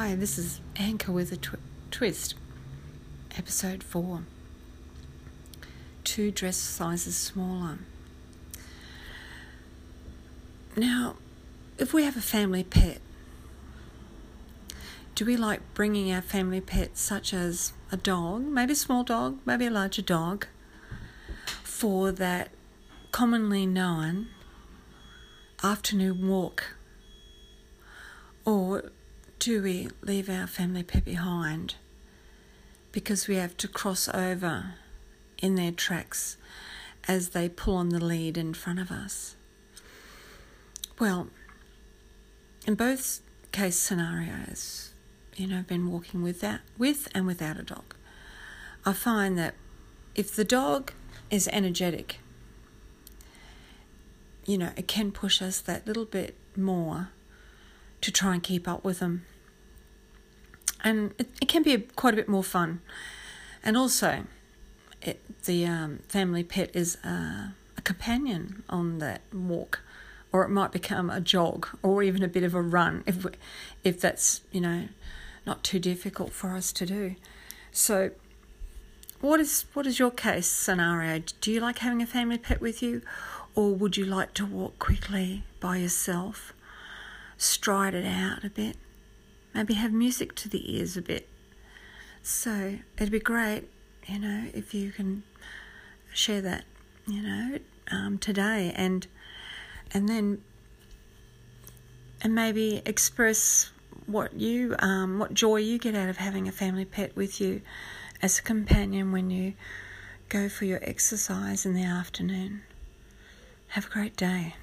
Hi, this is Anchor with a tw- Twist, episode 4. Two dress sizes smaller. Now, if we have a family pet, do we like bringing our family pets, such as a dog, maybe a small dog, maybe a larger dog, for that commonly known afternoon walk? Or do we leave our family pet behind because we have to cross over in their tracks as they pull on the lead in front of us? Well, in both case scenarios, you know, I've been walking with that with and without a dog. I find that if the dog is energetic, you know, it can push us that little bit more to try and keep up with them. And it, it can be a, quite a bit more fun. And also, it, the um, family pet is a, a companion on that walk, or it might become a jog or even a bit of a run if we, if that's you know not too difficult for us to do. So, what is what is your case scenario? Do you like having a family pet with you, or would you like to walk quickly by yourself? stride it out a bit, maybe have music to the ears a bit. So it'd be great, you know, if you can share that, you know, um, today and and then and maybe express what you um, what joy you get out of having a family pet with you as a companion when you go for your exercise in the afternoon. Have a great day.